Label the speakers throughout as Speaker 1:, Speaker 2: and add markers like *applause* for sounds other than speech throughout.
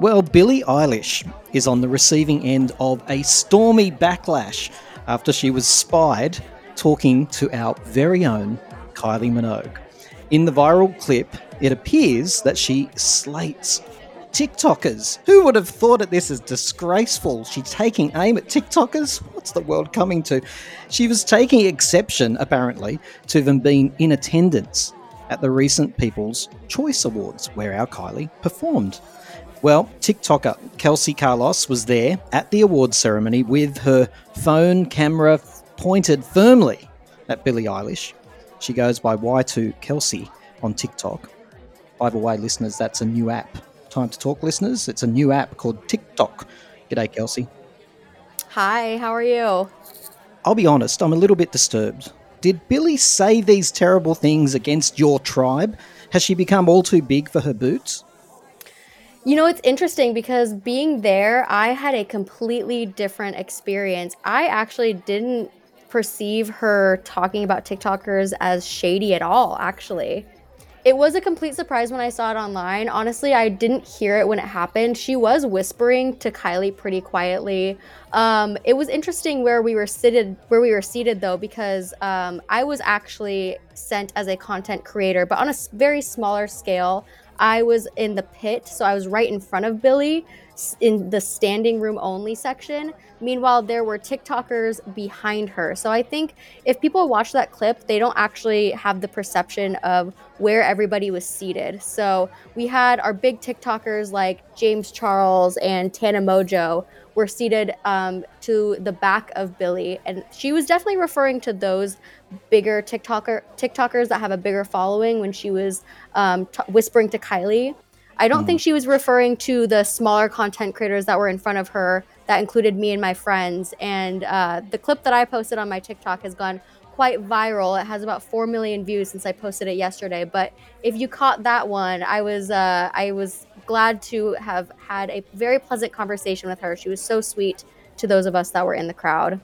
Speaker 1: Well, Billie Eilish is on the receiving end of a stormy backlash after she was spied talking to our very own Kylie Minogue. In the viral clip, it appears that she slates TikTokers. Who would have thought that this is disgraceful? She's taking aim at TikTokers? What's the world coming to? She was taking exception, apparently, to them being in attendance at the recent People's Choice Awards, where our Kylie performed. Well, TikToker Kelsie Carlos was there at the awards ceremony with her phone camera pointed firmly at Billie Eilish. She goes by Y2 Kelsie on TikTok. By the way, listeners, that's a new app. Time to talk, listeners. It's a new app called TikTok. G'day, Kelsie.
Speaker 2: Hi, how are you?
Speaker 1: I'll be honest, I'm a little bit disturbed. Did Billie say these terrible things against your tribe? Has she become all too big for her boots?
Speaker 2: You know, it's interesting because being there, I had a completely different experience. I actually didn't perceive her talking about TikTokers as shady at all, actually. It was a complete surprise when I saw it online. Honestly, I didn't hear it when it happened. She was whispering to Kylie pretty quietly. Um, it was interesting where we were seated, where we were seated though, because um, I was actually sent as a content creator, but on a very smaller scale. I was in the pit, so I was right in front of Billie in the standing room only section. Meanwhile, there were TikTokers behind her. So I think if people watch that clip, they don't actually have the perception of where everybody was seated. So we had our big TikTokers like James Charles and Tana Mongeau were seated um, to the back of Billie, and she was definitely referring to those bigger TikToker TikTokers that have a bigger following when she was um, t- whispering to Kylie. I don't mm. think she was referring to the smaller content creators that were in front of her. That included me and my friends. And uh, the clip that I posted on my TikTok has gone quite viral. It has about four million views since I posted it yesterday. But if you caught that one, I was uh, I was glad to have had a very pleasant conversation with her. She was so sweet to those of us that were in the crowd.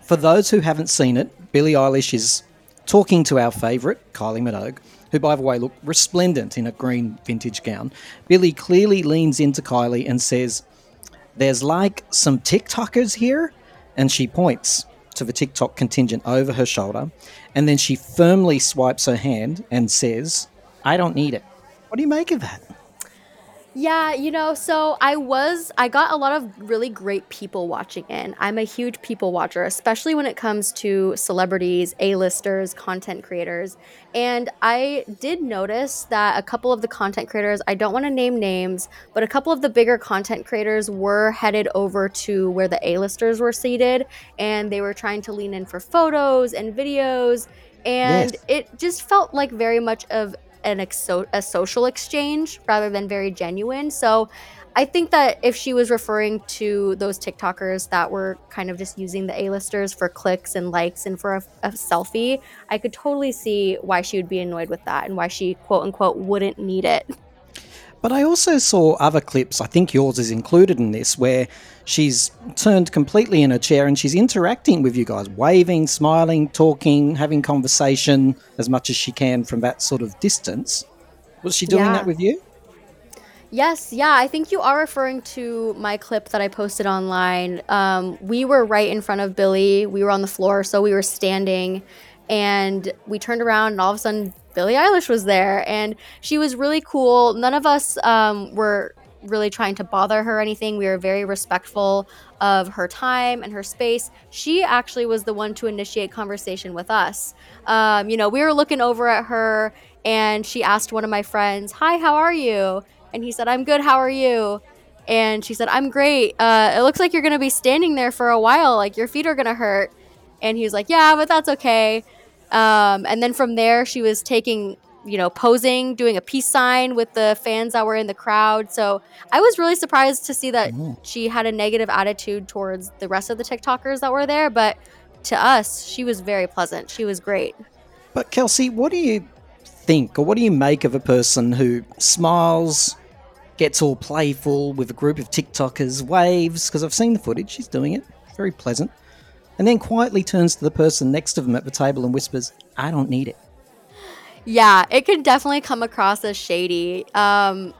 Speaker 1: For those who haven't seen it, Billie Eilish is talking to our favourite, Kylie Minogue, who, by the way, look resplendent in a green vintage gown. Billie clearly leans into Kylie and says, There's like some TikTokers here. And she points to the TikTok contingent over her shoulder. And then she firmly swipes her hand and says, I don't need it. What do you make of that?
Speaker 2: Yeah, you know, so I was, I got a lot of really great people watching in. I'm a huge people watcher, especially when it comes to celebrities, A-listers, content creators. And I did notice that a couple of the content creators, I don't want to name names, but a couple of the bigger content creators were headed over to where the A-listers were seated and they were trying to lean in for photos and videos. And yes. it just felt like very much of an a social exchange rather than very genuine. So I think that if she was referring to those TikTokers that were kind of just using the A-listers for clicks and likes and for a, a, selfie, I could totally see why she would be annoyed with that and why she quote unquote wouldn't need it.
Speaker 1: But I also saw other clips, I think yours is included in this, where she's turned completely in a chair and she's interacting with you guys, waving, smiling, talking, having conversation as much as she can from that sort of distance. Was she doing yeah. that with you?
Speaker 2: Yes, yeah, I think you are referring to my clip that I posted online. Um, we were right in front of Billie. We were on the floor, so we were standing, and we turned around, and all of a sudden, Billie Eilish was there, and she was really cool. None of us um, were really trying to bother her or anything. We were very respectful of her time and her space. She actually was the one to initiate conversation with us. Um, you know, we were looking over at her, and she asked one of my friends, "Hi, how are you?" And he said, "I'm good. How are you?" And she said, "I'm great. Uh, it looks like you're gonna be standing there for a while. Like your feet are gonna hurt." And he was like, "Yeah, but that's okay." Um, and then from there, she was taking, you know, posing, doing a peace sign with the fans that were in the crowd. So I was really surprised to see that mm. she had a negative attitude towards the rest of the TikTokers that were there. But to us, she was very pleasant. She was great.
Speaker 1: But Kelsie, what do you think or what do you make of a person who smiles, gets all playful with a group of TikTokers, waves? Because I've seen the footage, she's doing it. Very pleasant and then quietly turns to the person next to them at the table and whispers, I don't need it.
Speaker 2: Yeah, it can definitely come across as shady. Um,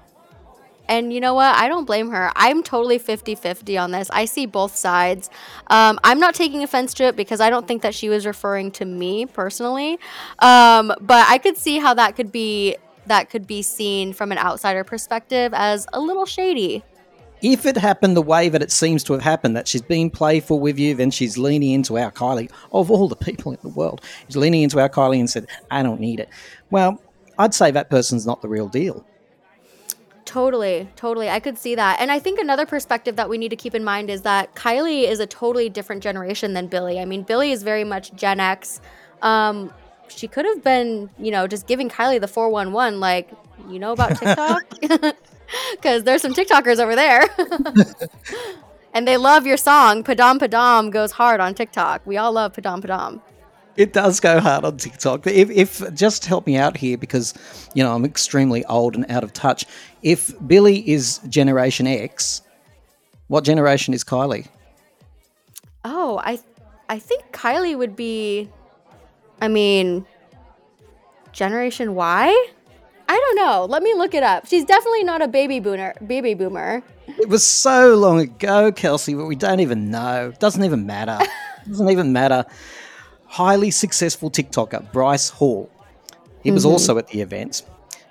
Speaker 2: And you know what? I don't blame her. I'm totally 50 50 on this. I see both sides. Um, I'm not taking offense to it because I don't think that she was referring to me personally. Um, but I could see how that could be that could be seen from an outsider perspective as a little shady.
Speaker 1: If it happened the way that it seems to have happened, that she's being playful with you, then she's leaning into our Kylie, of all the people in the world, she's leaning into our Kylie and said, I don't need it. Well, I'd say that person's not the real deal.
Speaker 2: Totally, totally. I could see that. And I think another perspective that we need to keep in mind is that Kylie is a totally different generation than Billie. I mean, Billie is very much Gen X. Um, she could have been, you know, just giving Kylie the 411, like, you know about *laughs* TikTok? *laughs* *laughs* Because there's some TikTokers over there. *laughs* and they love your song. Padam Padam goes hard on TikTok. We all love Padam Padam.
Speaker 1: It does go hard on TikTok. If, if just help me out here because you know I'm extremely old and out of touch. If Billie is Generation X, what generation is Kylie?
Speaker 2: Oh, I I think Kylie would be I mean Generation Y? I don't know. Let me look it up. She's definitely not a baby boomer. Baby boomer.
Speaker 1: It was so long ago, Kelsie, but we don't even know. Doesn't even matter. *laughs* Doesn't even matter highly successful TikToker, Bryce Hall. He was mm-hmm. also at the event.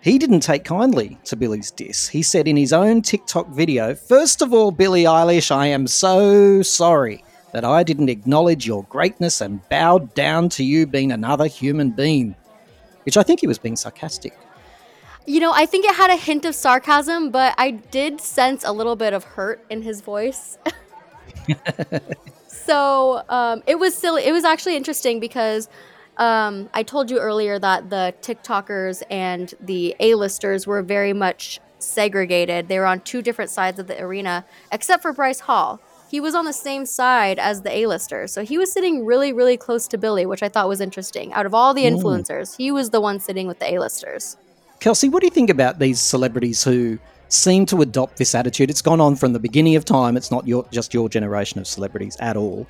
Speaker 1: He didn't take kindly to Billie's diss. He said in his own TikTok video, First of all, Billie Eilish, I am so sorry that I didn't acknowledge your greatness and bowed down to you being another human being. Which I think he was being sarcastic.
Speaker 2: You know, I think it had a hint of sarcasm, but I did sense a little bit of hurt in his voice. *laughs* so um, it was silly. It was actually interesting because um, I told you earlier that the TikTokers and the A-listers were very much segregated. They were on two different sides of the arena, except for Bryce Hall. He was on the same side as the A-listers, so he was sitting really, really close to Billie, which I thought was interesting. Out of all the influencers, mm. he was the one sitting with the A-listers.
Speaker 1: Kelsie, what do you think about these celebrities who seem to adopt this attitude. It's gone on from the beginning of time. It's not your, just your generation of celebrities at all.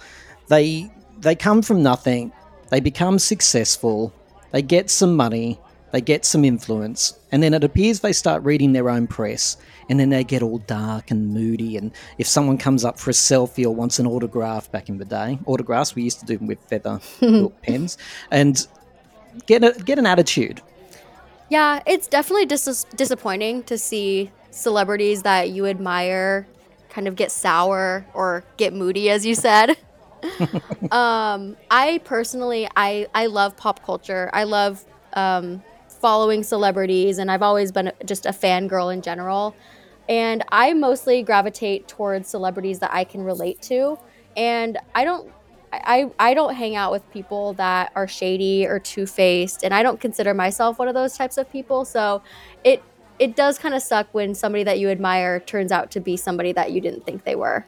Speaker 1: They they come from nothing. They become successful. They get some money. They get some influence, and then it appears they start reading their own press, and then they get all dark and moody. And if someone comes up for a selfie or wants an autograph back in the day, autographs we used to do them with feather *laughs* pens, and get a, get an attitude.
Speaker 2: Yeah, it's definitely dis- disappointing to see celebrities that you admire kind of get sour or get moody, as you said. *laughs* um, I personally, I I love pop culture. I love um, following celebrities, and I've always been just a fangirl in general. And I mostly gravitate towards celebrities that I can relate to. And I don't I, I don't hang out with people that are shady or two faced, and I don't consider myself one of those types of people. So it it does kind of suck when somebody that you admire turns out to be somebody that you didn't think they were.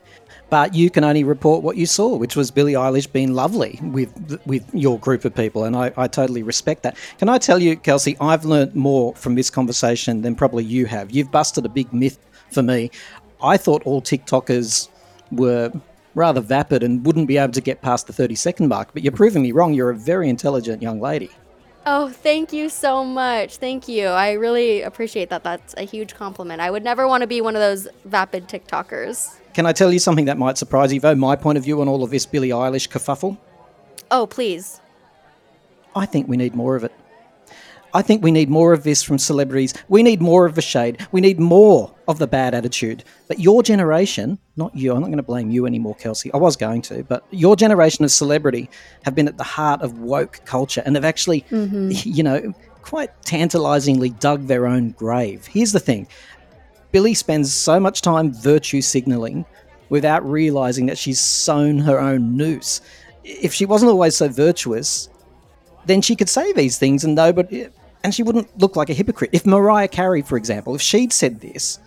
Speaker 1: But you can only report what you saw, which was Billie Eilish being lovely with with your group of people, and I, I totally respect that. Can I tell you, Kelsie, I've learned more from this conversation than probably you have. You've busted a big myth for me. I thought all TikTokers were rather vapid and wouldn't be able to get past the 30 second mark, but you're proving me wrong. You're a very intelligent young lady.
Speaker 2: Oh, thank you so much. Thank you. I really appreciate that. That's a huge compliment. I would never want to be one of those vapid TikTokers.
Speaker 1: Can I tell you something that might surprise you, though? My point of view on all of this Billie Eilish kerfuffle?
Speaker 2: Oh, please.
Speaker 1: I think we need more of it. I think we need more of this from celebrities. We need more of the shade. We need more of the bad attitude. But your generation, not you, I'm not going to blame you anymore, Kelsie. I was going to, but your generation of celebrity have been at the heart of woke culture and they've actually, mm-hmm. *laughs* you know, quite tantalizingly dug their own grave. Here's the thing Billie spends so much time virtue signaling without realizing that she's sewn her own noose. If she wasn't always so virtuous, then she could say these things and nobody and she wouldn't look like a hypocrite. If Mariah Carey, for example, if she'd said this,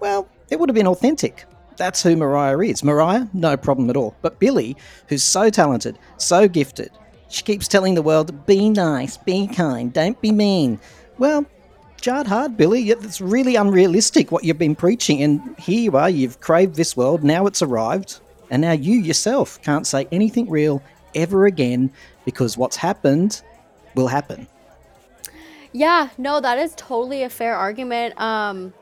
Speaker 1: well, it would have been authentic. That's who Mariah is. Mariah, no problem at all. But Billie, who's so talented, so gifted, she keeps telling the world, be nice, be kind, don't be mean. Well, jarred hard, Billie. It's really unrealistic what you've been preaching. And here you are, you've craved this world, now it's arrived. And now you yourself can't say anything real ever again because what's happened will happen.
Speaker 2: Yeah, no, that is totally a fair argument. Um,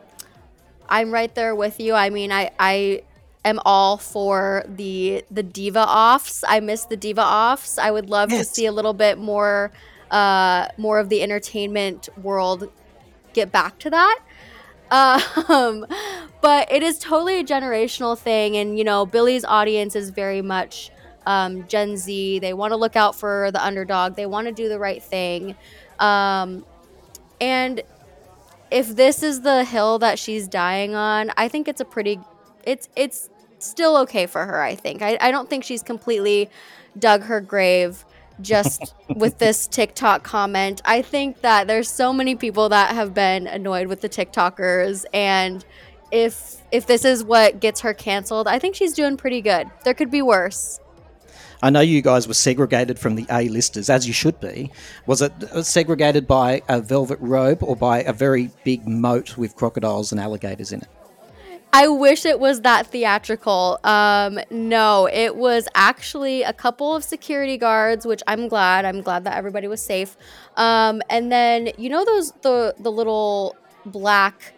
Speaker 2: I'm right there with you. I mean, I I am all for the the diva offs. I miss the diva offs. I would love
Speaker 1: Yes.
Speaker 2: to see a little bit more uh more of the entertainment world get back to that. *laughs* Um, but it is totally a generational thing, and you know, Billie's audience is very much um, Gen Z. They want to look out for the underdog. They want to do the right thing. Um, and if this is the hill that she's dying on, I think it's a pretty it's it's still okay for her, I think. I, I don't think she's completely dug her grave just *laughs* with this TikTok comment. I think that there's so many people that have been annoyed with the TikTokers and if if this is what gets her canceled, I think she's doing pretty good. There could be worse.
Speaker 1: I know you guys were segregated from the A-listers, as you should be. Was it uh, segregated by a velvet robe or by a very big moat with crocodiles and alligators in it?
Speaker 2: I wish it was that theatrical. Um, no, it was actually a couple of security guards, which I'm glad. I'm glad that everybody was safe. Um, and then you know those the the little black,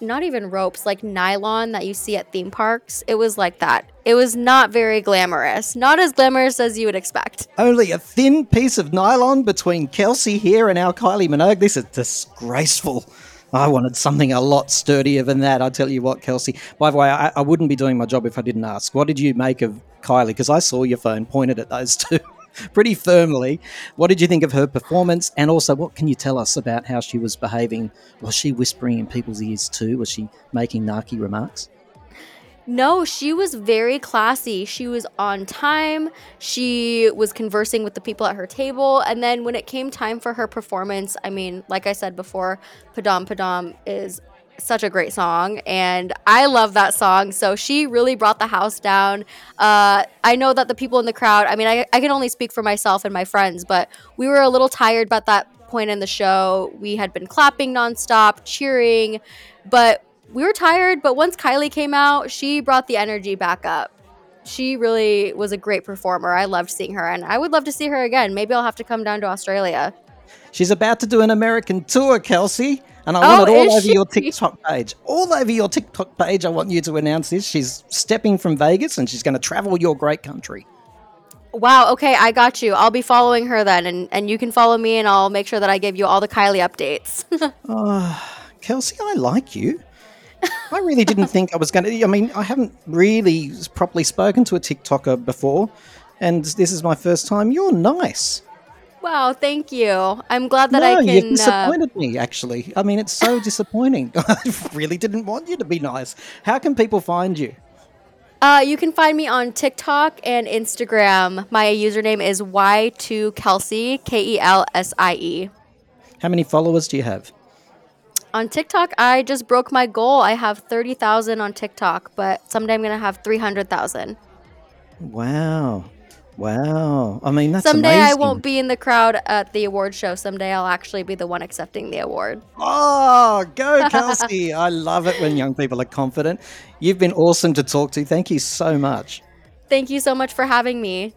Speaker 2: not even ropes, like nylon that you see at theme parks. It was like that. It was not very glamorous. Not as glamorous as you would expect.
Speaker 1: Only a thin piece of nylon between Kelsie here and our Kylie Minogue. This is disgraceful. I wanted something a lot sturdier than that. I tell you what, Kelsie. By the way, I, I wouldn't be doing my job if I didn't ask. What did you make of Kylie? Because I saw your phone pointed at those two *laughs* pretty firmly. What did you think of her performance? And also, what can you tell us about how she was behaving? Was she whispering in people's ears too? Was she making narky remarks?
Speaker 2: No, she was very classy. She was on time. She was conversing with the people at her table. And then when it came time for her performance, I mean, like I said before, Padam Padam is such a great song. And I love that song. So she really brought the house down. Uh, I know that the people in the crowd, I mean, I, I can only speak for myself and my friends, but we were a little tired by that point in the show. We had been clapping nonstop, cheering. But we were tired, but once Kylie came out, she brought the energy back up. She really was a great performer. I loved seeing her, and I would love to see her again. Maybe I'll have to come down to Australia.
Speaker 1: She's about to do an American tour, Kelsie. And I
Speaker 2: Oh,
Speaker 1: want it all
Speaker 2: is
Speaker 1: over your? TikTok page. All over your TikTok page, I want you to announce this. She's stepping from Vegas and she's going to travel your great country.
Speaker 2: Wow, okay, I got you. I'll be following her then, and, and you can follow me, and I'll make sure that I give you all the Kylie updates. *laughs*
Speaker 1: Ah, Kelsie, I like you. *laughs* I really didn't think I was going to. I mean, I haven't really properly spoken to a TikToker before, and this is my first time. You're nice.
Speaker 2: Wow, thank you. I'm glad that
Speaker 1: no,
Speaker 2: I
Speaker 1: you've
Speaker 2: can. Uh,
Speaker 1: disappointed me, actually. I mean, it's so disappointing. *laughs* I really didn't want you to be nice. How can people find you?
Speaker 2: uh, you can find me on TikTok and Instagram. My username is Y2Kelsie, K E L S I E.
Speaker 1: How many followers do you have?
Speaker 2: On TikTok, I just broke my goal. I have 30,000 on TikTok, but someday I'm going to have 300,000.
Speaker 1: Wow. Wow. I mean, that's amazing.
Speaker 2: Someday I won't be in the crowd at the award show. Someday I'll actually be the one accepting the award.
Speaker 1: Oh, go *laughs* Kelsie. I love it when young people are confident. You've been awesome to talk to. Thank you so much.
Speaker 2: Thank you so much for having me.